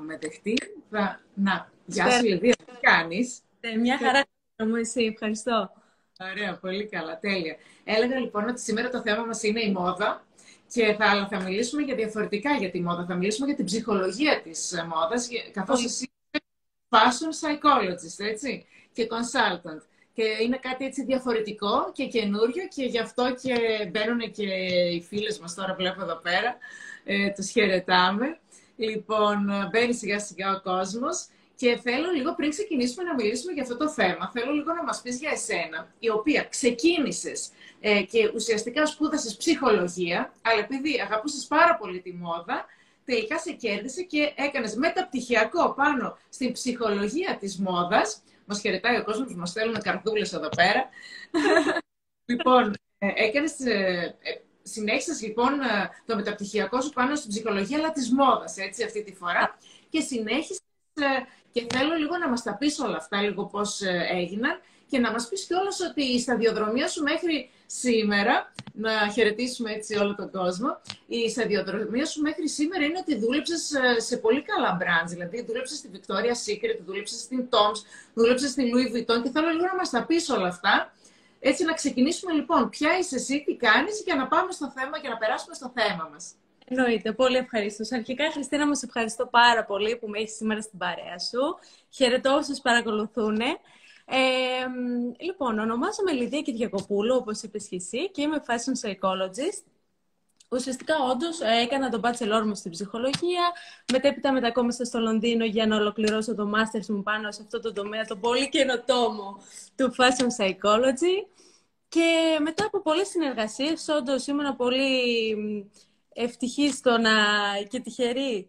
με δεχτεί. Θα... Να, γεια σου Λιδία, τι κάνεις. Ε, μια χαρά μου εσύ, ευχαριστώ. Ωραία, πολύ καλά, τέλεια. Έλεγα λοιπόν ότι σήμερα το θέμα μας είναι η μόδα και θα, θα μιλήσουμε για διαφορετικά για τη μόδα. Θα μιλήσουμε για την ψυχολογία της ε, μόδας, καθώς εσύ είσαι fashion psychologist, έτσι, και consultant. Και είναι κάτι έτσι διαφορετικό και καινούριο και γι' αυτό και μπαίνουν και οι φίλες μας τώρα βλέπω εδώ πέρα. Ε, τους χαιρετάμε. Λοιπόν, μπαίνει σιγά σιγά ο κόσμος. Και θέλω λίγο πριν ξεκινήσουμε να μιλήσουμε για αυτό το θέμα, θέλω λίγο να μας πεις για εσένα, η οποία ξεκίνησες ε, και ουσιαστικά σπούδασες ψυχολογία, αλλά επειδή αγαπούσες πάρα πολύ τη μόδα, τελικά σε κέρδισε και έκανες μεταπτυχιακό πάνω στην ψυχολογία της μόδας. Μας χαιρετάει ο κόσμος, μας θέλουν καρδούλες εδώ πέρα. λοιπόν, ε, έκανες, ε, ε, συνέχισες λοιπόν ε, το μεταπτυχιακό σου πάνω στην ψυχολογία, αλλά της μόδας, έτσι, αυτή τη φορά. Και συνέχισες και θέλω λίγο να μας τα πεις όλα αυτά, λίγο πώς ε, έγιναν και να μας πεις κιόλας ότι η σταδιοδρομία σου μέχρι σήμερα, να χαιρετήσουμε έτσι όλο τον κόσμο, η σταδιοδρομία σου μέχρι σήμερα είναι ότι δούλεψες ε, σε πολύ καλά brands, δηλαδή δούλεψες στη Victoria's Secret, δούλεψες στην Tom's, δούλεψες στην Louis Vuitton και θέλω λίγο να μας τα πεις όλα αυτά. Έτσι να ξεκινήσουμε λοιπόν, ποια είσαι εσύ, τι κάνεις για να πάμε στο θέμα και να περάσουμε στο θέμα μας. Εννοείται, πολύ ευχαριστώ. Αρχικά, Χριστίνα, μου σε ευχαριστώ πάρα πολύ που με έχεις σήμερα στην παρέα σου. Χαιρετώ όσους παρακολουθούν. Ε, λοιπόν, ονομάζομαι Λιδία Κυριακοπούλου, όπως είπες και εσύ, και είμαι fashion psychologist. Ουσιαστικά, όντως, έκανα τον bachelor μου στην ψυχολογία. Μετέπειτα μετακόμισα στο Λονδίνο για να ολοκληρώσω το master μου πάνω σε αυτό το τομέα, το πολύ καινοτόμο του fashion psychology. Και μετά από πολλές συνεργασίες, όντως ήμουν πολύ ευτυχής στο να... και τυχερή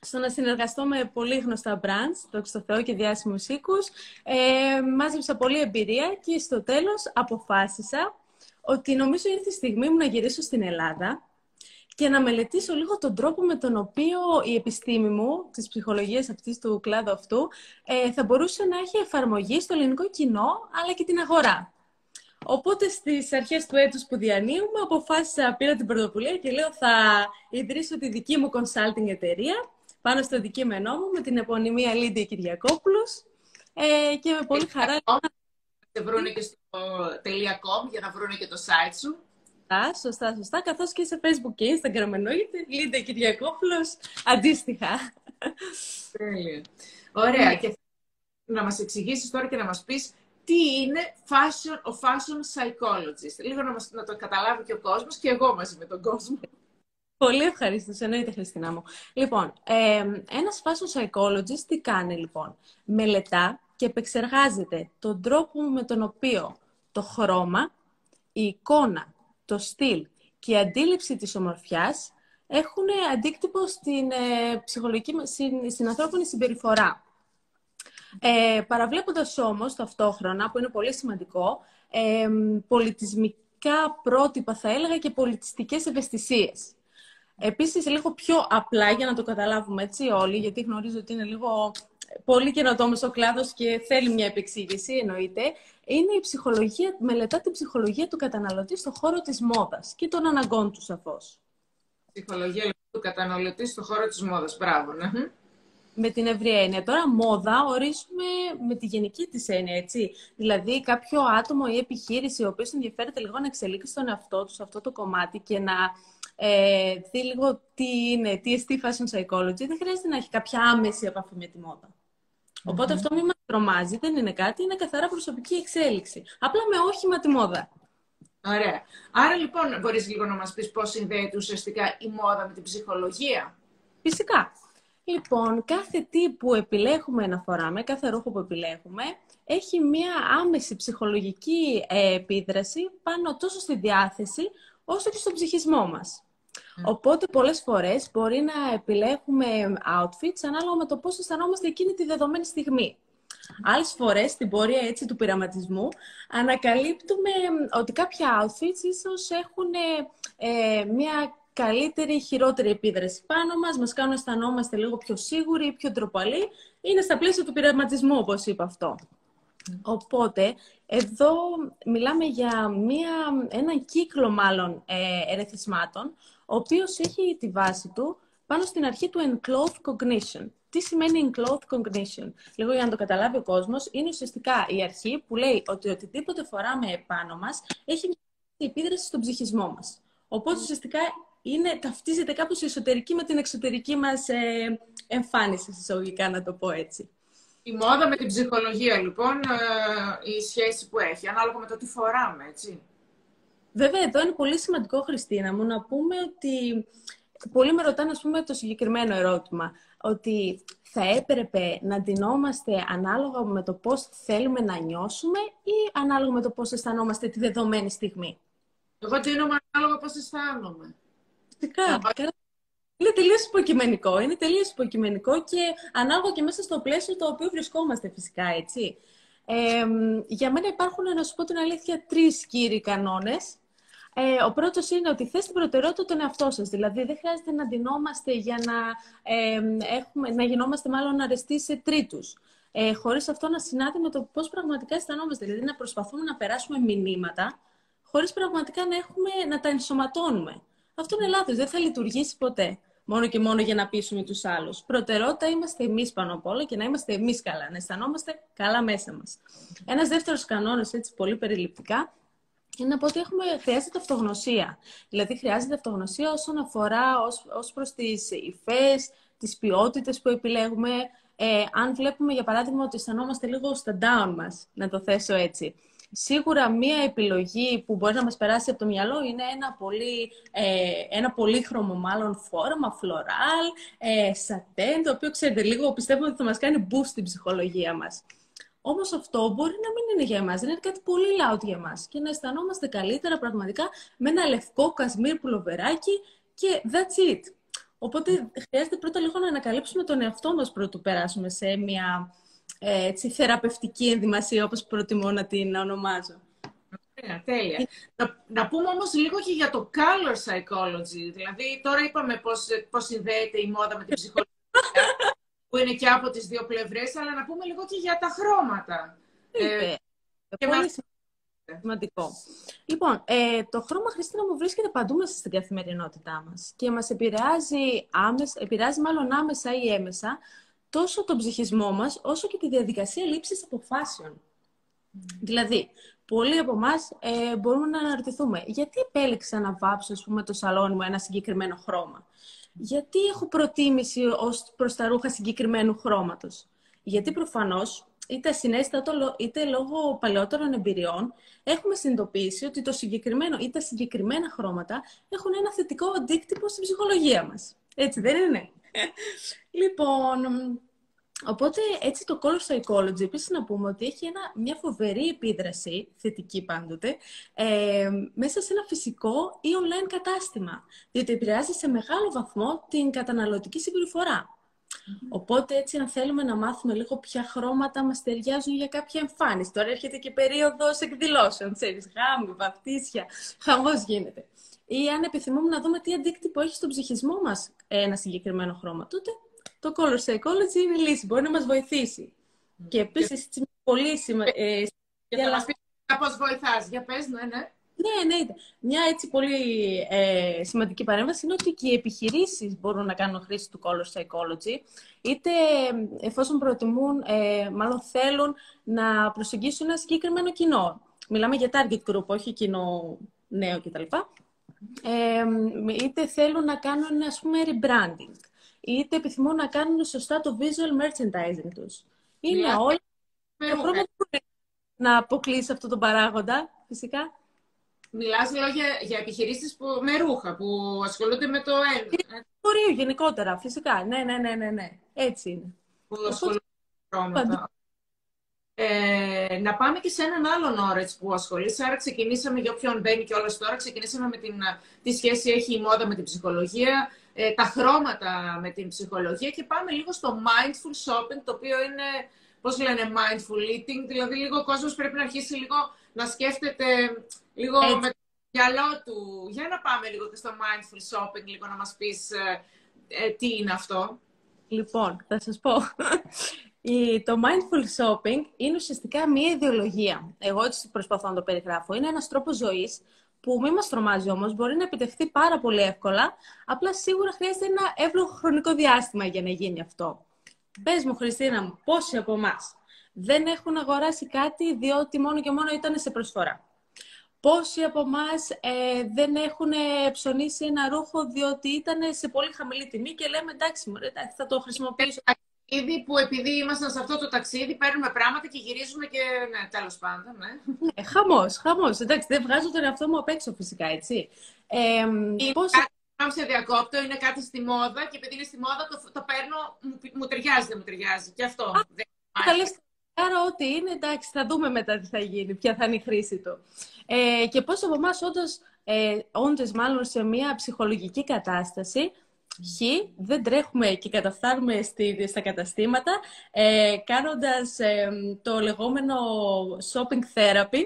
στο να συνεργαστώ με πολύ γνωστά brands, το στο Θεό και διάσημους οίκους. Ε, μάζεψα πολλή εμπειρία και στο τέλος αποφάσισα ότι νομίζω ήρθε η στιγμή μου να γυρίσω στην Ελλάδα και να μελετήσω λίγο τον τρόπο με τον οποίο η επιστήμη μου, της ψυχολογίας αυτής του κλάδου αυτού, ε, θα μπορούσε να έχει εφαρμογή στο ελληνικό κοινό, αλλά και την αγορά. Οπότε στις αρχές του έτους που διανύουμε αποφάσισα, πήρα την πρωτοβουλία και λέω θα ιδρύσω τη δική μου consulting εταιρεία πάνω στο αντικείμενό μου με την επωνυμία Λίδια Κυριακόπουλος ε, και με πολύ χαρά... Θα βρούνε και στο .com για να βρούνε και το site σου. Σωστά, σωστά, σωστά. Καθώς και σε Facebook και Instagram εννοείται. Λίδια Κυριακόπουλος, αντίστοιχα. Τέλεια. Ωραία. Και να μας εξηγήσεις τώρα και να μας πεις τι είναι fashion, ο fashion psychologist. Λίγο να, μας, να το καταλάβει και ο κόσμος και εγώ μαζί με τον κόσμο. Πολύ ευχαριστώ, εννοείται Χριστίνα μου. Λοιπόν, ε, ένας fashion psychologist τι κάνει λοιπόν; Μελετά και επεξεργάζεται τον τρόπο με τον οποίο το χρώμα, η εικόνα, το στυλ και η αντίληψη της ομορφιάς έχουν αντίκτυπο στην, ε, ψυχολογική, στην, στην ανθρώπινη συμπεριφορά. Ε, παραβλέποντας όμως ταυτόχρονα, που είναι πολύ σημαντικό, ε, πολιτισμικά πρότυπα θα έλεγα και πολιτιστικές ευαισθησίες. Επίσης, λίγο πιο απλά για να το καταλάβουμε έτσι όλοι, γιατί γνωρίζω ότι είναι λίγο πολύ καινοτόμος ο κλάδος και θέλει μια επεξήγηση, εννοείται, είναι η ψυχολογία, μελετά την ψυχολογία του καταναλωτή στον χώρο της μόδας και των αναγκών του σαφώς. Ψυχολογία του καταναλωτή στον χώρο της μόδας, μπράβο, ναι με την ευρία έννοια. Τώρα, μόδα ορίζουμε με τη γενική της έννοια, έτσι. Δηλαδή, κάποιο άτομο ή επιχείρηση, ο οποίος ενδιαφέρεται λίγο να εξελίξει τον εαυτό του σε αυτό το κομμάτι και να ε, δει λίγο τι είναι, τι εστί fashion psychology, δεν χρειάζεται να έχει κάποια άμεση επαφή με τη μόδα. Οπότε αυτό μην μας τρομάζει, δεν είναι κάτι, είναι καθαρά προσωπική εξέλιξη. Απλά με όχημα τη μόδα. Ωραία. Άρα λοιπόν μπορείς λίγο να μας πεις πώς συνδέεται ουσιαστικά η μόδα με την ψυχολογία; Φυσικά. Λοιπόν, κάθε τι που επιλέγουμε να φοράμε, κάθε ρούχο που επιλέγουμε, έχει μία άμεση ψυχολογική ε, επίδραση πάνω τόσο στη διάθεση, όσο και στον ψυχισμό μας. Οπότε, πολλές φορές μπορεί να επιλέγουμε outfits ανάλογα με το πώς αισθανόμαστε εκείνη τη δεδομένη στιγμή. Άλλες φορές, στην πορεία έτσι του πειραματισμού, ανακαλύπτουμε ότι κάποια outfits ίσως έχουν ε, μία καλύτερη ή χειρότερη επίδραση πάνω μας, μας κάνουν να αισθανόμαστε λίγο πιο σίγουροι ή πιο ντροπαλοί. Είναι στα πλαίσια του πειραματισμού, όπως είπα αυτό. Οπότε, εδώ μιλάμε για μία, ένα κύκλο μάλλον ε, ερεθισμάτων, ο οποίος έχει τη βάση του πάνω στην αρχή του enclothed cognition. Τι σημαίνει enclothed cognition? Λίγο για να το καταλάβει ο κόσμος, είναι ουσιαστικά η αρχή που λέει ότι οτιδήποτε φοράμε επάνω μας έχει μια επίδραση στον ψυχισμό μας. Οπότε ουσιαστικά είναι, ταυτίζεται κάπως η εσωτερική με την εξωτερική μας ε, εμφάνιση, εισαγωγικά να το πω έτσι. Η μόδα με την ψυχολογία, λοιπόν, ε, η σχέση που έχει, ανάλογα με το τι φοράμε, έτσι. Βέβαια, εδώ είναι πολύ σημαντικό, Χριστίνα μου, να πούμε ότι πολλοί με ρωτάνε, ας πούμε, το συγκεκριμένο ερώτημα, ότι θα έπρεπε να ντυνόμαστε ανάλογα με το πώς θέλουμε να νιώσουμε ή ανάλογα με το πώς αισθανόμαστε τη δεδομένη στιγμή; Εγώ ντύνομαι ανάλογα πώς αισθάνομαι. Φυσικά. Είναι τελείως υποκειμενικό. Είναι τελείως υποκειμενικό και ανάλογα και μέσα στο πλαίσιο το οποίο βρισκόμαστε φυσικά, έτσι. Ε, για μένα υπάρχουν, να σου πω την αλήθεια, τρεις κύριοι κανόνες. Ε, ο πρώτος είναι ότι θες την προτεραιότητα τον εαυτό σας. Δηλαδή, δεν χρειάζεται να ντυνόμαστε για να, ε, έχουμε, να γινόμαστε μάλλον αρεστοί σε τρίτους. Ε, Χωρίς αυτό να συνάδει με το πώς πραγματικά αισθανόμαστε. Δηλαδή, να προσπαθούμε να περάσουμε μηνύματα, χωρίς πραγματικά να, έχουμε, να τα ενσωματώνουμε. Αυτό είναι λάθος. Δεν θα λειτουργήσει ποτέ μόνο και μόνο για να πείσουμε τους άλλους. Προτεραιότητα είμαστε εμείς πάνω απ' όλα και να είμαστε εμείς καλά, να αισθανόμαστε καλά μέσα μας. Ένας δεύτερος κανόνας, έτσι πολύ περιληπτικά, είναι να πω ότι έχουμε, χρειάζεται αυτογνωσία. Δηλαδή, χρειάζεται αυτογνωσία όσον αφορά ως προς τις υφές, τις ποιότητες που επιλέγουμε. Ε, αν βλέπουμε, για παράδειγμα, ότι αισθανόμαστε λίγο στα down μας, να το θέσω έτσι. Σίγουρα μία επιλογή που μπορεί να μας περάσει από το μυαλό είναι ένα πολύ, ε, ένα πολύχρωμο μάλλον φόρμα, φλωράλ, ε, σατέν, το οποίο ξέρετε λίγο πιστεύω ότι θα μας κάνει boost στην ψυχολογία μας. Όμως αυτό μπορεί να μην είναι για εμάς, δεν είναι κάτι πολύ loud για εμάς. Και να αισθανόμαστε καλύτερα πραγματικά με ένα λευκό κασμίρ πουλοβεράκι και that's it. Οπότε χρειάζεται πρώτα λίγο να ανακαλύψουμε τον εαυτό μας πρωτού περάσουμε σε μια ε, έτσι, θεραπευτική ενδυμασία, όπως προτιμώ να την ονομάζω. Ωραία, τέλεια. Να, να πούμε όμως λίγο και για το color psychology. Δηλαδή, τώρα είπαμε πώς, πώς συνδέεται η μόδα με την ψυχολογία, που είναι και από τις δύο πλευρές, αλλά να πούμε λίγο και για τα χρώματα. Ε, και πολύ σημαντικό. Λοιπόν, ε, το χρώμα, Χριστίνα, μου βρίσκεται παντού μέσα στην καθημερινότητά μας και μας επηρεάζει, άμεσα, επηρεάζει μάλλον άμεσα ή έμεσα τόσο τον ψυχισμό μας, όσο και τη διαδικασία λήψης αποφάσεων. Δηλαδή, πολλοί από εμάς ε, μπορούμε να αναρωτηθούμε γιατί επέλεξα να βάψω ας πούμε, το σαλόνι μου ένα συγκεκριμένο χρώμα; Γιατί έχω προτίμηση ως προς τα ρούχα συγκεκριμένου χρώματος; Γιατί προφανώς, είτε συνέστατο είτε λόγω παλαιότερων εμπειριών, έχουμε συνειδητοποιήσει ότι το συγκεκριμένο ή τα συγκεκριμένα χρώματα έχουν ένα θετικό αντίκτυπο στην ψυχολογία μας. Έτσι δεν είναι; Λοιπόν, οπότε έτσι το color psychology, επίσης να πούμε ότι έχει ένα, μια φοβερή επίδραση, θετική πάντοτε, ε, μέσα σε ένα φυσικό ή online κατάστημα, διότι επηρεάζει σε μεγάλο βαθμό την καταναλωτική συμπεριφορά. Οπότε έτσι αν θέλουμε να μάθουμε λίγο ποια χρώματα μας ταιριάζουν για κάποια εμφάνιση. Τώρα έρχεται και περίοδος εκδηλώσεων, ξέρεις, γάμοι, βαφτίσια, χαμός γίνεται ή αν επιθυμούμε να δούμε τι αντίκτυπο έχει στον ψυχισμό μας ένα συγκεκριμένο χρώμα, τότε το color psychology είναι λύση, μπορεί να μας βοηθήσει. Και επίσης, και... πολύ σημαντικό... Ε, για να μας πεις πώς βοηθάς. Για πες, ναι, ναι. Ναι, ναι. Μια έτσι πολύ ε, σημαντική παρέμβαση είναι ότι και οι επιχειρήσεις μπορούν να κάνουν χρήση του color psychology, είτε εφόσον προτιμούν, ε, μάλλον θέλουν να προσεγγίσουν ένα συγκεκριμένο κοινό. Μιλάμε για target group, όχι κοινό νέο κτλ ε, είτε θέλουν να κάνουν, ας πούμε, rebranding, είτε επιθυμούν να κάνουν σωστά το visual merchandising τους. Είναι yeah. όλα τα χρόνια να αποκλείσει αυτό το παράγοντα, φυσικά. Μιλάς λέω για, για επιχειρήσεις που, με ρούχα, που ασχολούνται με το έργο. Μπορεί γενικότερα, φυσικά. Ναι, ναι, ναι, ναι, ναι. Έτσι είναι. Που ασχολούνται με ε, να πάμε και σε έναν άλλον όρετς που ασχολείσαι. Άρα ξεκινήσαμε, για όποιον μπαίνει και όλα τώρα, ξεκινήσαμε με την, τι σχέση έχει η μόδα με την ψυχολογία, ε, τα χρώματα με την ψυχολογία και πάμε λίγο στο mindful shopping, το οποίο είναι, πώς λένε, mindful eating, δηλαδή λίγο ο κόσμος πρέπει να αρχίσει λίγο να σκέφτεται λίγο με το μυαλό του. Για να πάμε λίγο και στο mindful shopping, λίγο να μας πεις ε, ε, τι είναι αυτό. Λοιπόν, θα σας πω. Το mindful shopping είναι ουσιαστικά μία ιδεολογία. Εγώ έτσι προσπαθώ να το περιγράφω. Είναι ένας τρόπος ζωής που μην μας τρομάζει όμως, μπορεί να επιτευχθεί πάρα πολύ εύκολα, απλά σίγουρα χρειάζεται ένα εύλογο χρονικό διάστημα για να γίνει αυτό. Πες μου, Χριστίνα μου, πόσοι από εμάς δεν έχουν αγοράσει κάτι διότι μόνο και μόνο ήταν σε προσφορά; Πόσοι από εμάς ε, δεν έχουν ψωνίσει ένα ρούχο διότι ήταν σε πολύ χαμηλή τιμή και λέμε εντάξει, θα το χρησιμοποιήσω. Ήδη που επειδή ήμασταν σε αυτό το ταξίδι, παίρνουμε πράγματα και γυρίζουμε και. Ναι, τέλος πάντων. Ναι. Ε, χαμός, χαμός. Εντάξει, δεν βγάζω τον εαυτό μου απ' έξω φυσικά, έτσι. Ε, πώς... Κάτι σε διακόπτω, είναι κάτι στη μόδα και επειδή είναι στη μόδα το, το παίρνω, μου, μου ταιριάζει, δεν μου ταιριάζει. Και αυτό. Α, δεν Άρα ό,τι είναι, εντάξει, θα δούμε μετά τι θα γίνει, ποια θα είναι η χρήση του. Ε, και πώς από εμάς όντως, ε, όντως μάλλον σε μια ψυχολογική κατάσταση, Χ, δεν τρέχουμε και καταφθάνουμε στη, στα καταστήματα, ε, κάνοντας ε, το λεγόμενο shopping therapy,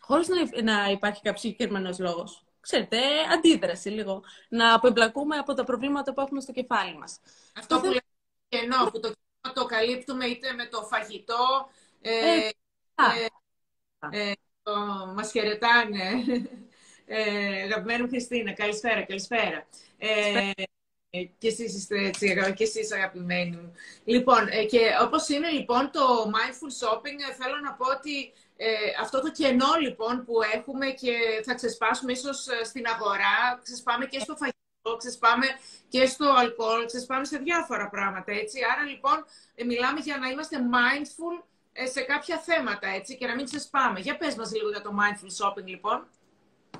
χωρίς να, να υπάρχει κάποιος συγκεκριμένος λόγος. Ξέρετε, αντίδραση λίγο. Να αποεμπλακούμε από τα προβλήματα που έχουμε στο κεφάλι μας. Αυτό που λέμε κενό, που το το καλύπτουμε είτε με το φαγητό, ε, ε, ε, ε το, μας χαιρετάνε. Ε, αγαπημένη μου Χριστίνα, καλησπέρα, καλησπέρα. Ε, και εσείς είστε έτσι, και εσείς αγαπημένοι μου. Λοιπόν, ε, και όπως είναι λοιπόν το mindful shopping, θέλω να πω ότι αυτό το κενό λοιπόν που έχουμε και θα ξεσπάσουμε ίσως στην αγορά, ξεσπάμε και στο φαγητό, ξεσπάμε και στο αλκοόλ, ξεσπάμε σε διάφορα πράγματα, έτσι. Άρα, λοιπόν, ε, μιλάμε για να είμαστε mindful ε, σε κάποια θέματα, έτσι, και να μην ξεσπάμε. Για πες μας λίγο για το mindful shopping, λοιπόν.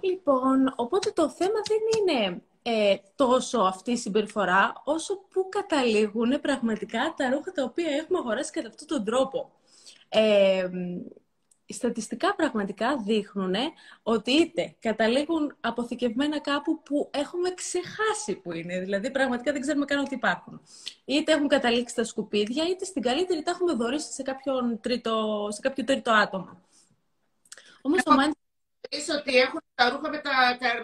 Λοιπόν, οπότε το θέμα δεν είναι ε, τόσο αυτή η συμπεριφορά, όσο που καταλήγουν πραγματικά τα ρούχα τα οποία έχουμε αγοράσει κατά αυτόν τον τρόπο. Ε, στατιστικά πραγματικά δείχνουν ότι είτε καταλήγουν αποθηκευμένα κάπου που έχουμε ξεχάσει που είναι, δηλαδή πραγματικά δεν ξέρουμε καν ότι υπάρχουν. Είτε έχουν καταλήξει στα σκουπίδια, είτε στην καλύτερη τα έχουμε δωρήσει σε, κάποιον τρίτο, σε κάποιο τρίτο άτομο. Όμως το mind... ότι έχουν τα ρούχα με τα,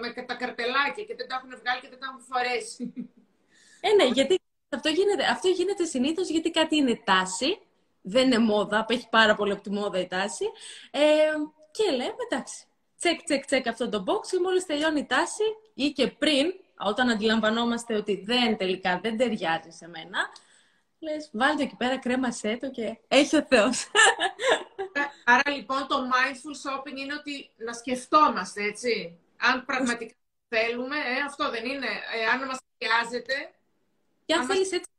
με τα καρτελάκια και δεν τα έχουν βγάλει και δεν τα έχουν φορέσει. Ε, ναι, γιατί αυτό γίνεται, αυτό γίνεται συνήθως γιατί κάτι είναι τάση δεν είναι μόδα, απέχει πάρα πολύ από τη μόδα η τάση. Ε, και λέμε, εντάξει, τσεκ, τσεκ, τσεκ αυτό το box και μόλις τελειώνει η τάση ή και πριν, όταν αντιλαμβανόμαστε ότι δεν τελικά δεν ταιριάζει σε μένα, λες, βάλτε εκεί πέρα, κρέμασέ το και έχει ο Θεός. Άρα λοιπόν το mindful shopping είναι ότι να σκεφτόμαστε, έτσι. Αν πραγματικά θέλουμε, ε, αυτό δεν είναι. Ε, αν μας χρειάζεται... Και αν, αν θέλεις έτσι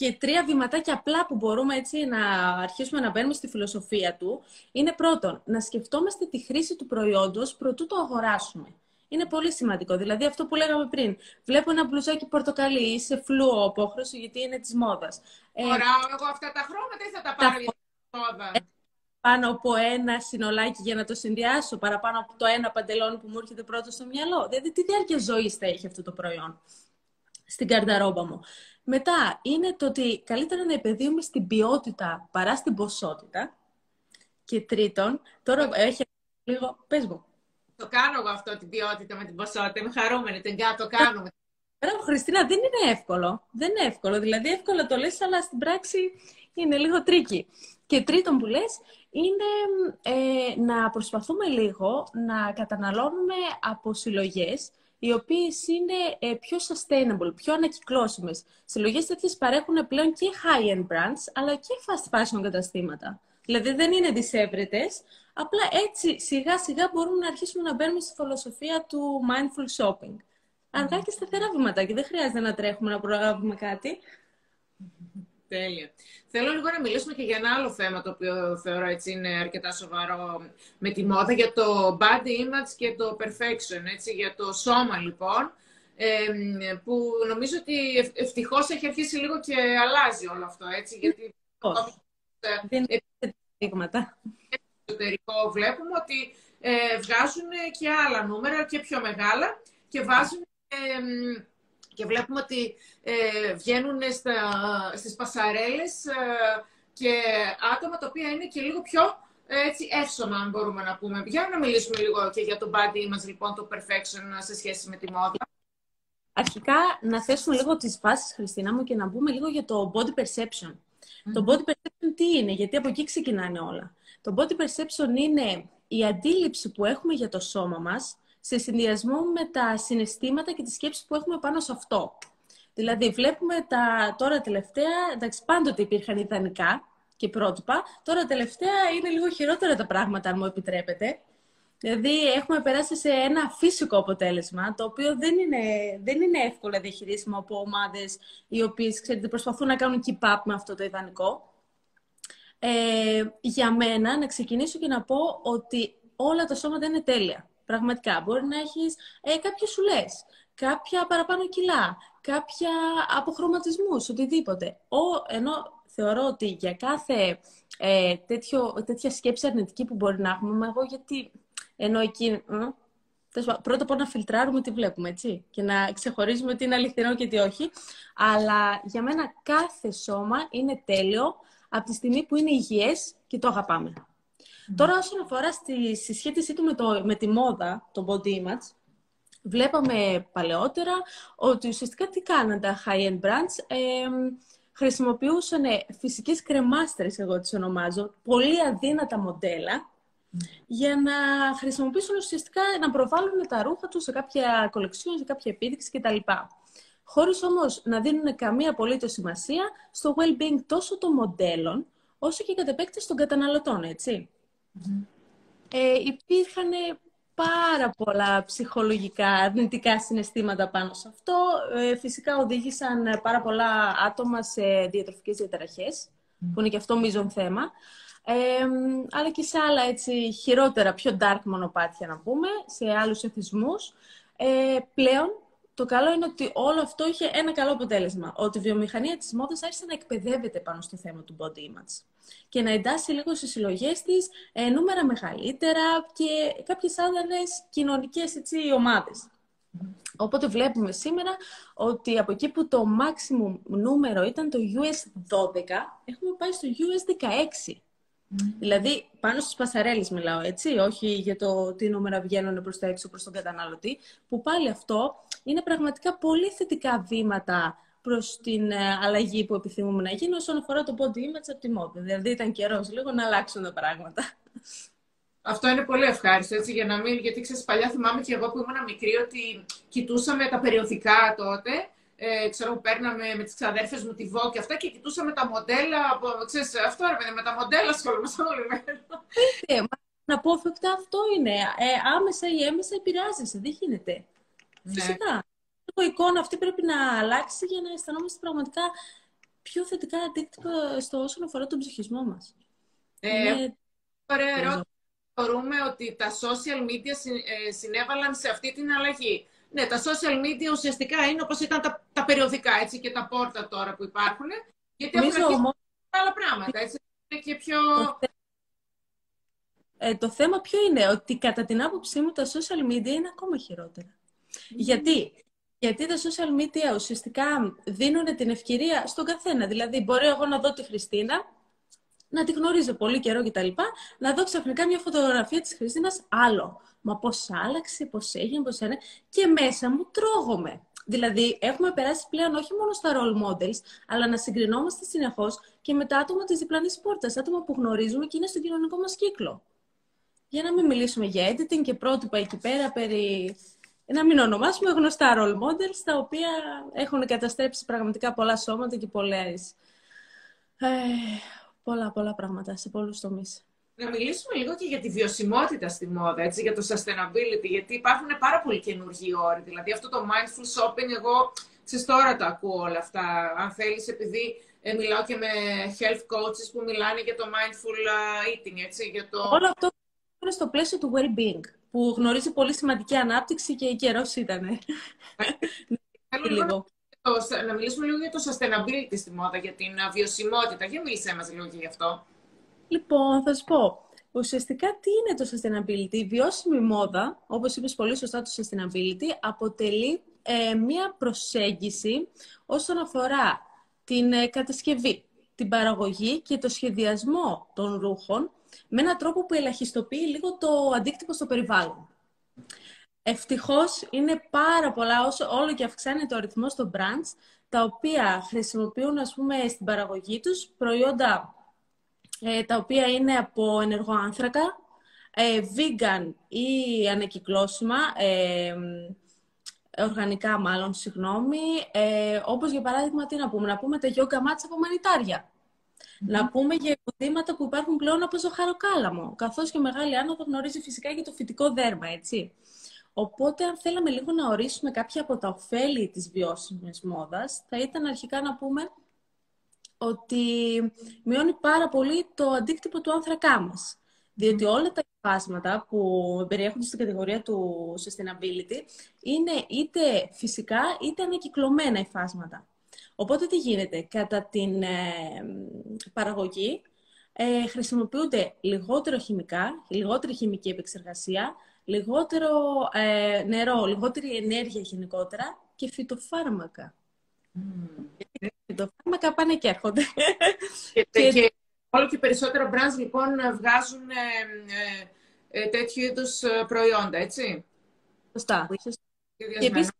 και τρία βηματάκια απλά που μπορούμε έτσι να αρχίσουμε να μπαίνουμε στη φιλοσοφία του είναι πρώτον, να σκεφτόμαστε τη χρήση του προϊόντος προτού το αγοράσουμε. Είναι πολύ σημαντικό. Δηλαδή αυτό που λέγαμε πριν. Βλέπω ένα μπλουζάκι πορτοκαλί ή σε φλούο απόχρωση γιατί είναι της μόδας. Ε, Φοράω εγώ αυτά τα χρώματα ή θα τα πάρω για τη μόδα; Πάνω από ένα συνολάκι για να το συνδυάσω, παραπάνω από το ένα παντελόνι που μου έρχεται πρώτος στο μυαλό. Δηλαδή, τι διάρκεια ζωής θα έχει αυτό το προϊόν στην γκαρνταρόμπα μου. Μετά είναι το ότι καλύτερα να επενδύουμε στην ποιότητα παρά στην ποσότητα. Και τρίτον, τώρα έχει λίγο... Πες μου. Το κάνω εγώ αυτό, την ποιότητα με την ποσότητα. Είμαι χαρούμενη, την το κάνουμε. Μπράβο, Χριστίνα, δεν είναι εύκολο. Δεν είναι εύκολο. Δηλαδή, εύκολο το λες, αλλά στην πράξη είναι λίγο tricky. Και τρίτον που λες, είναι ε, να προσπαθούμε λίγο να καταναλώνουμε από συλλογές οι οποίες είναι ε, πιο sustainable, πιο ανακυκλώσιμες. Συλλογές τέτοιες παρέχουν πλέον και high-end brands, αλλά και fast fashion καταστήματα. Δηλαδή δεν είναι δυσέβρετες, απλά έτσι σιγά σιγά μπορούμε να αρχίσουμε να μπαίνουμε στη φιλοσοφία του mindful shopping. Αργά και σταθερά και δεν χρειάζεται να τρέχουμε να προλάβουμε κάτι. Τέλεια. Θέλω λίγο να μιλήσουμε και για ένα άλλο θέμα το οποίο θεωρώ έτσι είναι αρκετά σοβαρό με τη μόδα για το body image και το perfection, έτσι, για το σώμα λοιπόν, που νομίζω ότι ευτυχώς έχει αρχίσει λίγο και αλλάζει όλο αυτό, έτσι, γιατί δεν δείγματα. εσωτερικό βλέπουμε ότι ε, βγάζουν και άλλα νούμερα και πιο μεγάλα και βάζουν και βλέπουμε ότι ε, βγαίνουν στα, στις πασαρέλες ε, και άτομα τα οποία είναι και λίγο πιο ε, έτσι, εύσωμα, αν μπορούμε να πούμε. Για να μιλήσουμε λίγο και για το body image, λοιπόν, το perfection σε σχέση με τη μόδα. Αρχικά, να θέσουμε λίγο τις βάσεις, Χριστίνα μου, και να πούμε λίγο για το body perception. Το body perception τι είναι, γιατί από εκεί ξεκινάνε όλα. Το body perception είναι η αντίληψη που έχουμε για το σώμα μας σε συνδυασμό με τα συναισθήματα και τις σκέψεις που έχουμε πάνω σε αυτό. Δηλαδή, βλέπουμε τα τώρα τελευταία, εντάξει, πάντοτε υπήρχαν ιδανικά και πρότυπα, τώρα τελευταία είναι λίγο χειρότερα τα πράγματα, αν μου επιτρέπετε. Δηλαδή, έχουμε περάσει σε ένα φυσικό αποτέλεσμα, το οποίο δεν είναι, δεν είναι εύκολα διαχειρίσιμο από ομάδες οι οποίες, ξέρετε, προσπαθούν να κάνουν keep up με αυτό το ιδανικό. Ε, για μένα, να ξεκινήσω και να πω ότι όλα τα σώματα είναι τέλεια. Πραγματικά. Μπορεί να έχεις ε, κάποιες σουλές, κάποια παραπάνω κιλά, κάποια αποχρωματισμούς, οτιδήποτε. Ο, ενώ θεωρώ ότι για κάθε ε, τέτοιο, τέτοια σκέψη αρνητική που μπορεί να έχουμε, εγώ γιατί ενώ εκεί... Πρώτα απ' όλα να φιλτράρουμε τι βλέπουμε, έτσι, και να ξεχωρίζουμε τι είναι αληθινό και τι όχι. Αλλά για μένα κάθε σώμα είναι τέλειο από τη στιγμή που είναι υγιές και το αγαπάμε. Τώρα, όσον αφορά στη συσχέτισή του με, το, με τη μόδα, το body image, βλέπαμε παλαιότερα ότι ουσιαστικά τι κάναν τα high-end brands. Ε, χρησιμοποιούσαν φυσικές κρεμάστρες, εγώ τις ονομάζω, πολύ αδύνατα μοντέλα, για να χρησιμοποιήσουν ουσιαστικά να προβάλλουν τα ρούχα τους σε κάποια κολεξιόν, σε κάποια επίδειξη κτλ. Χωρίς όμως να δίνουν καμία απολύτως σημασία στο well-being τόσο των μοντέλων, όσο και κατ' επέκταση των καταναλωτών, έτσι. Ε, υπήρχαν πάρα πολλά ψυχολογικά αρνητικά συναισθήματα πάνω σε αυτό. Ε, φυσικά οδήγησαν πάρα πολλά άτομα σε διατροφικές διαταραχές, που είναι και αυτό μείζον θέμα. Ε, αλλά και σε άλλα έτσι χειρότερα, πιο dark μονοπάτια να πούμε, σε άλλους εθισμούς. Ε, πλέον το καλό είναι ότι όλο αυτό είχε ένα καλό αποτέλεσμα. Ότι η βιομηχανία της μόδας άρχισε να εκπαιδεύεται πάνω στο θέμα του body image. Και να εντάσσει λίγο στις συλλογές της ε, νούμερα μεγαλύτερα και κάποιες άλλες κοινωνικές έτσι, ομάδες. Οπότε βλέπουμε σήμερα ότι από εκεί που το maximum νούμερο ήταν το US 12, έχουμε πάει στο US 16. Δηλαδή, πάνω στις πασαρέλες μιλάω, έτσι, όχι για το τι νούμερα βγαίνουν προς τα έξω προς τον καταναλωτή, που πάλι αυτό είναι πραγματικά πολύ θετικά βήματα προς την ε, αλλαγή που επιθυμούμε να γίνει όσον αφορά το body image από τη μόδα. Δηλαδή, ήταν καιρός λίγο να αλλάξουν τα πράγματα. Αυτό είναι πολύ ευχάριστο, έτσι, για να μην... Γιατί ξέρεις, παλιά θυμάμαι και εγώ που ήμουν μικρή ότι κοιτούσαμε τα περιοδικά τότε ε, ξέρω, παίρναμε με τις ξαδέρφες μου τη Βό και αυτά και κοιτούσαμε τα μοντέλα, από, ξέρεις, αυτό ρε με τα μοντέλα ασχολούμαστε όλη μέρα. Ε, να πω ότι αυτό είναι. Ε, άμεσα ή έμεσα επηρεάζεσαι, δεν γίνεται. Ναι. Φυσικά. Η εικόνα αυτή πρέπει να αλλάξει για να αισθανόμαστε πραγματικά πιο θετικά αντίκτυπα στο όσον αφορά τον ψυχισμό μας. Ε, είναι... Ωραία ερώτηση. Θεωρούμε ότι τα social media ε, συνέβαλαν σε αυτή την αλλαγή. Ναι, τα social media ουσιαστικά είναι όπως ήταν τα, τα περιοδικά έτσι, και τα πόρτα τώρα που υπάρχουν. Γιατί έχουν αρχίσει όμως... άλλα πράγματα. Έτσι, είναι και πιο... Ε, το θέμα ποιο είναι, ότι κατά την άποψή μου τα social media είναι ακόμα χειρότερα. Γιατί; Γιατί τα social media ουσιαστικά δίνουν την ευκαιρία στον καθένα. Δηλαδή, μπορεί εγώ να δω τη Χριστίνα, να τη γνωρίζω πολύ καιρό κτλ. Να δω ξαφνικά μια φωτογραφία της Χριστίνας άλλο μα πώς άλλαξε, πώς έγινε, πώς έγινε. Και μέσα μου τρώγομαι. Δηλαδή, έχουμε περάσει πλέον όχι μόνο στα role models, αλλά να συγκρινόμαστε συνεχώς και με τα άτομα της διπλανής πόρτας, άτομα που γνωρίζουμε και είναι στον κοινωνικό μας κύκλο. Για να μην μιλήσουμε για editing και πρότυπα εκεί πέρα περί. Να μην ονομάσουμε γνωστά role models, τα οποία έχουν καταστρέψει πραγματικά πολλά σώματα και πολλές. Ε, πολλά, πολλά πράγματα σε πολλούς τομείς να μιλήσουμε λίγο και για τη βιωσιμότητα στη μόδα, έτσι, για το sustainability, γιατί υπάρχουν πάρα πολλοί καινούργιοι όροι. Δηλαδή αυτό το mindful shopping, εγώ ξέρεις, τώρα το ακούω όλα αυτά. Αν θέλεις, επειδή ε, μιλάω και με health coaches που μιλάνε για το mindful eating, έτσι, για το... Όλο αυτό είναι στο πλαίσιο του well-being, που γνωρίζει πολύ σημαντική ανάπτυξη και καιρός ήταν. λίγο. Να μιλήσουμε λίγο για το sustainability στη μόδα, για την βιωσιμότητα. Για μίλησέ μας λίγο και γι' αυτό. Λοιπόν, θα σου πω. Ουσιαστικά τι είναι το sustainability; Η βιώσιμη μόδα, όπως είπες πολύ σωστά το sustainability, αποτελεί ε, μία προσέγγιση όσον αφορά την ε, κατασκευή, την παραγωγή και το σχεδιασμό των ρούχων με έναν τρόπο που ελαχιστοποιεί λίγο το αντίκτυπο στο περιβάλλον. Ευτυχώς είναι πάρα πολλά, όσο όλο και αυξάνεται ο αριθμός των brands, τα οποία χρησιμοποιούν, ας πούμε, στην παραγωγή τους προϊόντα ε, τα οποία είναι από ενεργό άνθρακα, ε, vegan ή ανακυκλώσιμα, ε, οργανικά μάλλον, συγγνώμη, ε, όπως για παράδειγμα, τι να πούμε, να πούμε τα γιόγκα μάτσα από μανιτάρια. Να πούμε για υποδήματα που υπάρχουν πλέον από ζωχαροκάλαμο, καθώς και μεγάλη άνοδο γνωρίζει φυσικά και το φυτικό δέρμα, έτσι. Οπότε, αν θέλαμε λίγο να ορίσουμε κάποια από τα ωφέλη της βιώσιμης μόδας, θα ήταν αρχικά να πούμε ότι μειώνει πάρα πολύ το αντίκτυπο του άνθρακά μας. Διότι όλα τα υφάσματα που περιέχονται στην κατηγορία του sustainability είναι είτε φυσικά είτε ανακυκλωμένα υφάσματα. Οπότε τι γίνεται, κατά την ε, παραγωγή ε, χρησιμοποιούνται λιγότερο χημικά, λιγότερη χημική επεξεργασία, λιγότερο ε, νερό, λιγότερη ενέργεια γενικότερα και φυτοφάρμακα. Mm. Γιατί φυτοφάρμακα πάνε και έρχονται. Και, και... όλο και περισσότερο brands λοιπόν βγάζουν ε, ε, τέτοιου είδους προϊόντα, έτσι. Σωστά. Και επίσης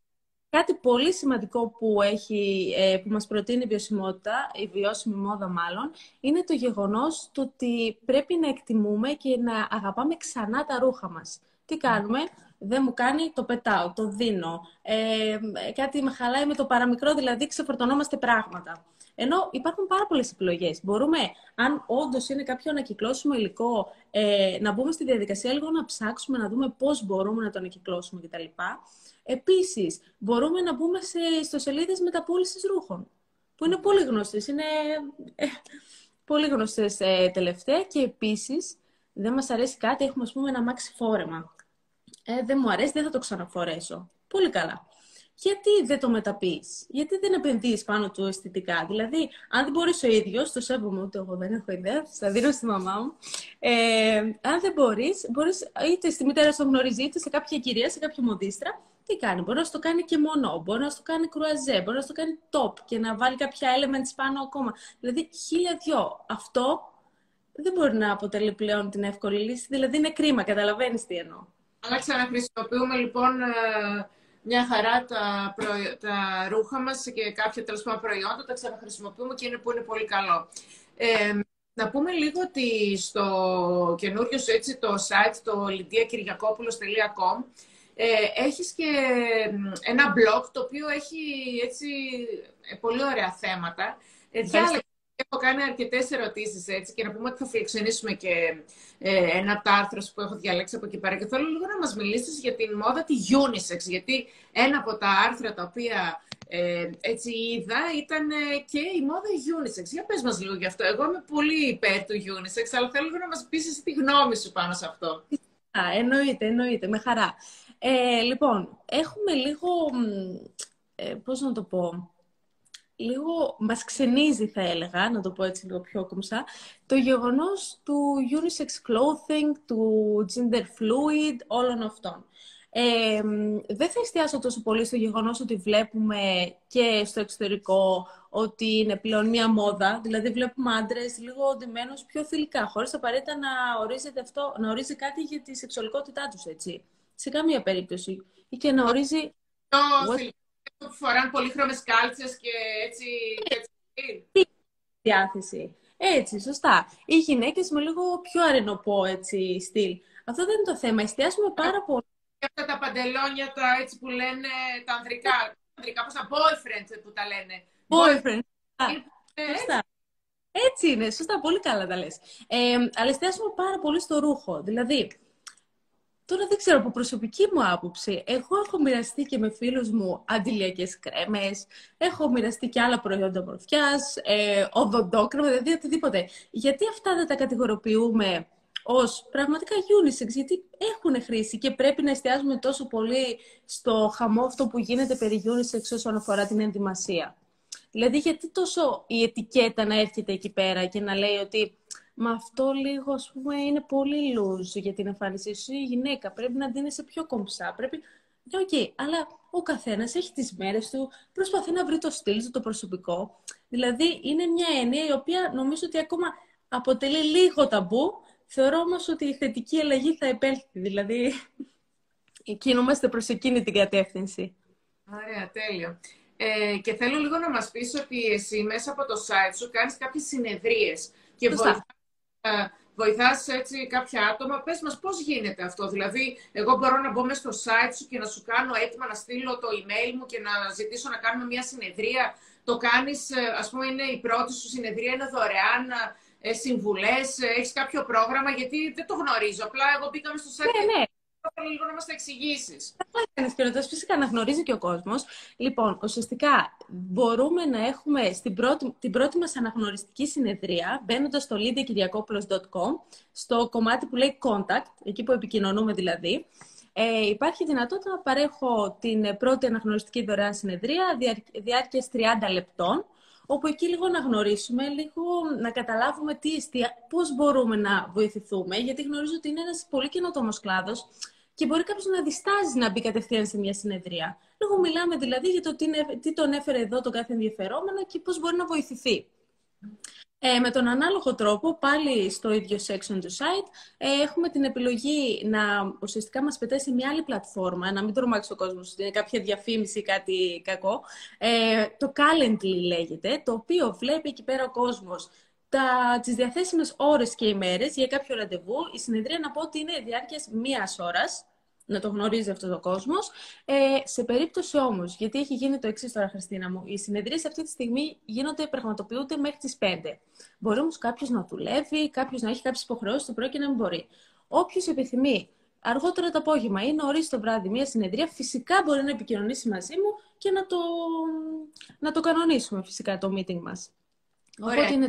κάτι πολύ σημαντικό που, έχει, που μας προτείνει η βιωσιμότητα, η βιώσιμη μόδα μάλλον, είναι το γεγονός το ότι πρέπει να εκτιμούμε και να αγαπάμε ξανά τα ρούχα μας. Τι κάνουμε, δεν μου κάνει, το πετάω, το δίνω. Ε, κάτι με χαλάει με το παραμικρό, δηλαδή ξεφορτωνόμαστε πράγματα. Ενώ υπάρχουν πάρα πολλές επιλογές. Μπορούμε, αν όντως είναι κάποιο ανακυκλώσιμο υλικό, ε, να μπούμε στη διαδικασία λίγο να ψάξουμε, να δούμε πώς μπορούμε να το ανακυκλώσουμε κτλ. Επίσης, μπορούμε να μπούμε σε ιστοσελίδες μεταπόληση ρούχων, που είναι πολύ γνωστές. Είναι ε, πολύ γνωστές ε, τελευταία και επίσης δεν μας αρέσει κάτι, έχουμε ας πούμε ένα μάξι φόρεμα ε, δεν μου αρέσει, δεν θα το ξαναφορέσω. Πολύ καλά. Γιατί δεν το μεταπείς, γιατί δεν επενδύεις πάνω του αισθητικά; Δηλαδή, αν δεν μπορείς ο ίδιος, το σέβομαι ούτε εγώ δεν έχω ιδέα, θα δίνω στη μαμά μου. Ε, αν δεν μπορείς, μπορείς είτε στη μητέρα σου γνωρίζει, είτε σε κάποια κυρία, σε κάποια μοντίστρα, τι κάνει; Μπορεί να το κάνει και μόνο, μπορεί να το κάνει κρουαζέ, μπορεί να το κάνει top και να βάλει κάποια elements πάνω ακόμα. Δηλαδή, χίλια δυο. Αυτό δεν μπορεί να αποτελεί πλέον την εύκολη λύση. Δηλαδή, είναι κρίμα, καταλαβαίνεις τι εννοώ. Αλλά ξαναχρησιμοποιούμε λοιπόν ε, μια χαρά τα, τα ρούχα μας και κάποια τέλος πάντων προϊόντα, τα ξαναχρησιμοποιούμε και είναι που είναι πολύ καλό. Ε, να πούμε λίγο ότι στο καινούριο σου έτσι το site, το lidiakiriakopoulos.com, ε, έχεις και ένα blog το οποίο έχει έτσι ε, πολύ ωραία θέματα. Ε, έχω κάνει αρκετές ερωτήσεις έτσι και να πούμε ότι θα φιλοξενήσουμε και ε, ένα από τα άρθρα που έχω διαλέξει από εκεί πέρα. Και θέλω λίγο να μας μιλήσεις για την μόδα τη unisex. Γιατί ένα από τα άρθρα τα οποία ε, έτσι είδα ήταν ε, και η μόδα unisex. Για πες μας λίγο γι' αυτό. Εγώ είμαι πολύ υπέρ του unisex, αλλά θέλω λίγο να μας πεις τη γνώμη σου πάνω σε αυτό. Α, εννοείται, εννοείται, με χαρά. Ε, λοιπόν, έχουμε λίγο, ε, πώς να το πω, λίγο μας ξενίζει θα έλεγα, να το πω έτσι λίγο πιο κομψά, το γεγονός του unisex clothing, του gender fluid, όλων αυτών. Ε, δεν θα εστιάσω τόσο πολύ στο γεγονός ότι βλέπουμε και στο εξωτερικό ότι είναι πλέον μία μόδα, δηλαδή βλέπουμε άντρες λίγο ντυμένους πιο θηλυκά, χωρίς απαραίτητα να, ορίζεται αυτό, να ορίζει κάτι για τη σεξουαλικότητά τους, έτσι. Σε καμία περίπτωση. Ή και να ορίζει που φοράνε πολύχρωμες κάλτσες και έτσι... έτσι. διάθεση. Έτσι, σωστά. Οι γυναίκες με λίγο πιο αρενοπό έτσι, στυλ. Αυτό δεν είναι το θέμα. Εστιάσουμε πάρα πολύ. Και αυτά τα παντελόνια τα έτσι που λένε τα ανδρικά. Ανδρικά, πώς τα boyfriend που τα λένε. Boyfriend. Ε, σωστά. Έτσι είναι, σωστά, πολύ καλά τα λες. Ε, αλλά εστιάσουμε πάρα πολύ στο ρούχο. Δηλαδή, Τώρα δεν ξέρω, από προσωπική μου άποψη, εγώ έχω μοιραστεί και με φίλους μου αντιλιακές κρέμες, έχω μοιραστεί και άλλα προϊόντα μορφιάς, ε, οδοντόκρεμα, δηλαδή οτιδήποτε. Γιατί αυτά δεν τα κατηγοροποιούμε ως πραγματικά unisex, γιατί έχουν χρήση και πρέπει να εστιάζουμε τόσο πολύ στο χαμό αυτό που γίνεται περί unisex όσον αφορά την ενδυμασία. Δηλαδή, γιατί τόσο η ετικέτα να έρχεται εκεί πέρα και να λέει ότι Μα αυτό λίγο, ας πούμε, είναι πολύ loose για την εμφάνισή σου. Η γυναίκα πρέπει να ντύνεσαι πιο κομψά. Πρέπει... Ναι, OK, okay, αλλά ο καθένας έχει τις μέρες του, προσπαθεί να βρει το στυλ του, το προσωπικό. Δηλαδή, είναι μια έννοια η οποία νομίζω ότι ακόμα αποτελεί λίγο ταμπού. Θεωρώ όμως ότι η θετική αλλαγή θα επέλθει. Δηλαδή, κινούμαστε προς εκείνη την κατεύθυνση. Ωραία, τέλειο. Ε, και θέλω λίγο να μας πεις ότι εσύ μέσα από το site σου κάνεις κάποιες συνεδρίες και βοηθάς βοηθάς έτσι κάποια άτομα. Πες μας πώς γίνεται αυτό; Δηλαδή, εγώ μπορώ να μπω μέσα στο site σου και να σου κάνω έτοιμα να στείλω το email μου και να ζητήσω να κάνουμε μια συνεδρία. Το κάνεις, ε, ας πούμε, είναι η πρώτη σου συνεδρία, είναι δωρεάν ε, συμβουλές, ε, έχεις κάποιο πρόγραμμα, γιατί δεν το γνωρίζω. Απλά εγώ μπήκαμε στο site ναι, ναι. Θέλω λίγο να μας τα εξηγήσεις. Ένα φυσικά να γνωρίζει και ο κόσμος. Λοιπόν, ουσιαστικά μπορούμε να έχουμε στην πρώτη, την πρώτη μας αναγνωριστική συνεδρία, μπαίνοντας στο lydiakiriakopoulos.com, στο κομμάτι που λέει contact, εκεί που επικοινωνούμε δηλαδή. Ε, υπάρχει δυνατότητα να παρέχω την πρώτη αναγνωριστική δωρεάν συνεδρία διάρκειας 30 λεπτών, όπου εκεί λίγο να γνωρίσουμε, λίγο να καταλάβουμε τι εστία, πώς μπορούμε να βοηθηθούμε, γιατί γνωρίζω ότι είναι ένας πολύ καινοτόμος κλάδος και μπορεί κάποιος να διστάζει να μπει κατευθείαν σε μια συνεδρία. Λίγο μιλάμε δηλαδή για το τι, τι τον έφερε εδώ τον κάθε ενδιαφερόμενο και πώς μπορεί να βοηθηθεί. Ε, με τον ανάλογο τρόπο, πάλι στο ίδιο section του site, ε, έχουμε την επιλογή να ουσιαστικά μας πετάει σε μια άλλη πλατφόρμα, να μην τρομάξει ο κόσμος, είναι κάποια διαφήμιση ή κάτι κακό. Ε, το Calendly λέγεται, το οποίο βλέπει εκεί πέρα ο κόσμος τα, τις διαθέσιμες ώρες και ημέρες για κάποιο ραντεβού. Η συνεδρία να πω ότι είναι διάρκειας μίας ώρας, να το γνωρίζει αυτός ο κόσμος. Ε, σε περίπτωση όμως, γιατί έχει γίνει το εξής τώρα, Χριστίνα μου, οι συνεδρίες αυτή τη στιγμή γίνονται, πραγματοποιούνται μέχρι τις 5. Μπορεί όμως κάποιος να δουλεύει, κάποιος να έχει κάποιες υποχρεώσεις το πρωί και να μην μπορεί. Όποιος επιθυμεί αργότερα το απόγευμα ή νωρίς το βράδυ μια συνεδρία, φυσικά μπορεί να επικοινωνήσει μαζί μου και να το, να το κανονίσουμε φυσικά το meeting μας. Οπότε είναι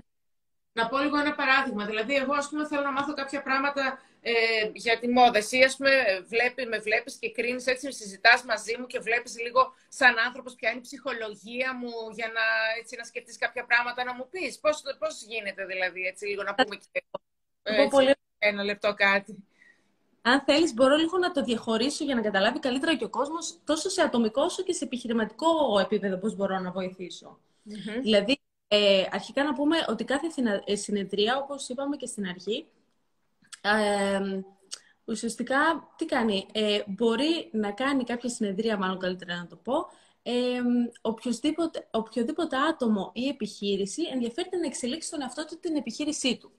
να πω λίγο ένα παράδειγμα. Δηλαδή, εγώ ας πούμε, θέλω να μάθω κάποια πράγματα ε, για τη μόδα. Εσύ, ας πούμε, βλέπει, με βλέπεις και κρίνεις, έτσι συζητάς μαζί μου και βλέπεις λίγο σαν άνθρωπος ποια είναι η ψυχολογία μου για να, έτσι, να σκεφτείς κάποια πράγματα να μου πεις. Πώς, πώς γίνεται δηλαδή, έτσι, λίγο να πούμε και έτσι, πολύ... ένα λεπτό κάτι. Αν θέλεις, μπορώ λίγο να το διαχωρίσω για να καταλάβει καλύτερα και ο κόσμος, τόσο σε ατομικό όσο και σε επιχειρηματικό επίπεδο, πώς μπορώ να βοηθήσω. Mm-hmm. Δηλαδή, ε, αρχικά να πούμε ότι κάθε ε, συνεδρία, όπως είπαμε και στην αρχή, ε, ουσιαστικά τι κάνει. Ε, μπορεί να κάνει κάποια συνεδρία, μάλλον καλύτερα να το πω, ε, οποιοδήποτε, οποιοδήποτε άτομο ή επιχείρηση ενδιαφέρεται να εξελίξει τον εαυτό του την επιχείρησή του.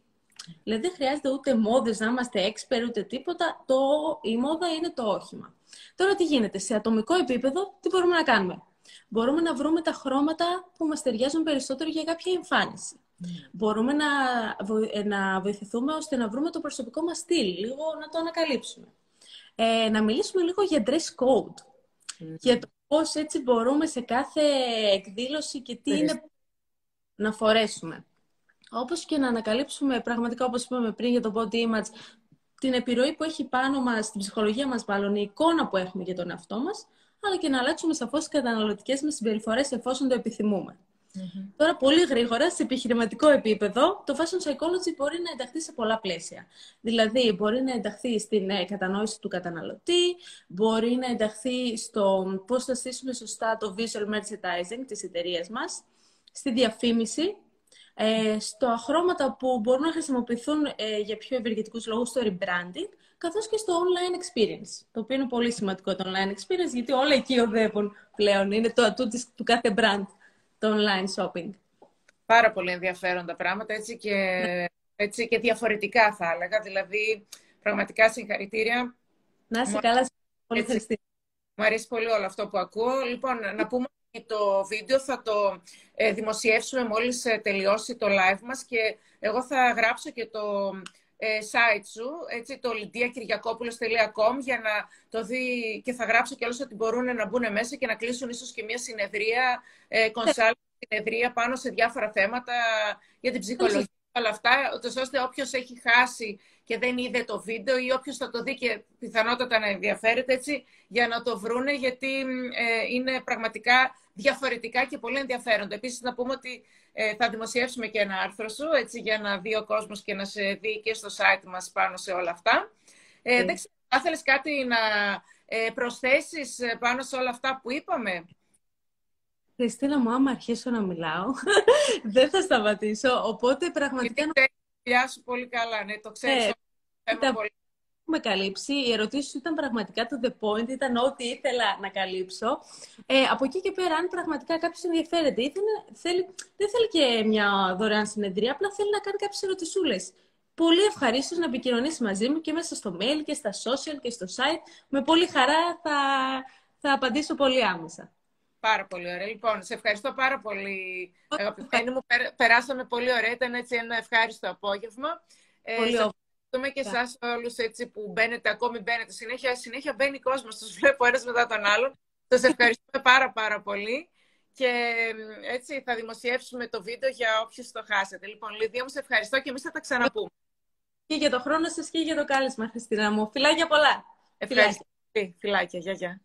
Δηλαδή δεν χρειάζεται ούτε μόδες να είμαστε expert ούτε τίποτα. Το, η μόδα είναι το όχημα. Τώρα τι γίνεται. Σε ατομικό επίπεδο τι μπορούμε να κάνουμε; Μπορούμε να βρούμε τα χρώματα που μας ταιριάζουν περισσότερο για κάποια εμφάνιση. Mm. Μπορούμε να, ε, να βοηθηθούμε ώστε να βρούμε το προσωπικό μας στυλ, λίγο να το ανακαλύψουμε. Ε, να μιλήσουμε λίγο για dress code, mm. για το πώς έτσι μπορούμε σε κάθε εκδήλωση και τι είναι να φορέσουμε. Όπως και να ανακαλύψουμε πραγματικά, όπως είπαμε πριν για το body image, την επιρροή που έχει πάνω μας, την ψυχολογία μας μάλλον, η εικόνα που έχουμε για τον εαυτό μας, αλλά και να αλλάξουμε σαφώς τις καταναλωτικές μας συμπεριφορές εφόσον το επιθυμουμε Τώρα, πολύ γρήγορα, σε επιχειρηματικό επίπεδο, το fashion psychology μπορεί να ενταχθεί σε πολλά πλαίσια. Δηλαδή, μπορεί να ενταχθεί στην ε, κατανόηση του καταναλωτή, μπορεί να ενταχθεί στο πώς θα στήσουμε σωστά το visual merchandising της εταιρείας μας, στη διαφήμιση, ε, στο χρώματα που μπορούν να χρησιμοποιηθούν ε, για πιο ευεργετικούς λόγους στο rebranding, καθώς και στο online experience, το οποίο είναι πολύ σημαντικό το online experience, γιατί όλα εκεί οδεύουν πλέον. Είναι το ατού του κάθε brand, το online shopping. Πάρα πολύ ενδιαφέροντα πράγματα, έτσι και, έτσι και διαφορετικά θα έλεγα. Δηλαδή, πραγματικά συγχαρητήρια. Να είσαι καλά, πολύ Χριστίνα. Μου αρέσει πολύ όλο αυτό που ακούω. Λοιπόν, να πούμε ότι το βίντεο θα το ε, δημοσιεύσουμε μόλις ε, τελειώσει το live μας και εγώ θα γράψω και το ε, site σου, έτσι, το lidiakiriakopoulos.com για να το δει και θα γράψω και όλους ότι μπορούν να μπουν μέσα και να κλείσουν ίσως και μια συνεδρία, ε, συνεδρία πάνω σε διάφορα θέματα για την ψυχολογία όλα αυτά, ώστε όποιος έχει χάσει και δεν είδε το βίντεο ή όποιος θα το δει και πιθανότατα να ενδιαφέρεται έτσι, για να το βρούνε, γιατί ε, είναι πραγματικά διαφορετικά και πολύ ενδιαφέροντα. Επίσης, να πούμε ότι ε, θα δημοσιεύσουμε και ένα άρθρο σου, έτσι, για να δει ο κόσμος και να σε δει και στο site μας πάνω σε όλα αυτά. Ε, ναι. Δεν ξέρω, θα ήθελες κάτι να ε, προσθέσεις πάνω σε όλα αυτά που είπαμε; Χριστίνα μου, άμα αρχίσω να μιλάω, δεν θα σταματήσω. Οπότε πραγματικά... Γιατί δουλειά σου πολύ καλά, ναι, το ξέρεις. Ε, πολύ. Έχουμε καλύψει. Η ερωτήση σου ήταν πραγματικά το the point, ήταν ό,τι ήθελα να καλύψω. Ε, από εκεί και πέρα, αν πραγματικά κάποιος ενδιαφέρεται, ήθελε, θέλει, δεν θέλει και μια δωρεάν συνεδρία, απλά θέλει να κάνει κάποιες ερωτησούλες. πολύ ευχαρίστως να επικοινωνήσει μαζί μου και μέσα στο mail και στα social και στο site. Με πολύ χαρά θα, θα απαντήσω πολύ άμεσα. Πάρα πολύ ωραία. Λοιπόν, σε ευχαριστώ πάρα πολύ, αγαπητοί μου. Περάσαμε πολύ ωραία. Ήταν έτσι ένα ευχάριστο απόγευμα. Ε, πολύ ε, ευχαριστούμε και εσάς όλους που μπαίνετε, ακόμη μπαίνετε. Συνέχεια, συνέχεια μπαίνει κόσμος. Τους βλέπω ένας μετά τον άλλον. Σας ευχαριστούμε πάρα πάρα πολύ. Και έτσι θα δημοσιεύσουμε το βίντεο για όποιους το χάσετε. Λοιπόν, Λιδία μου, σε ευχαριστώ και εμείς θα τα ξαναπούμε. Και για το χρόνο σας και για το κάλεσμα, Χριστίνα μου. Φιλάκια πολλά. Ευχαριστώ. Φιλάκια. Γεια, γεια.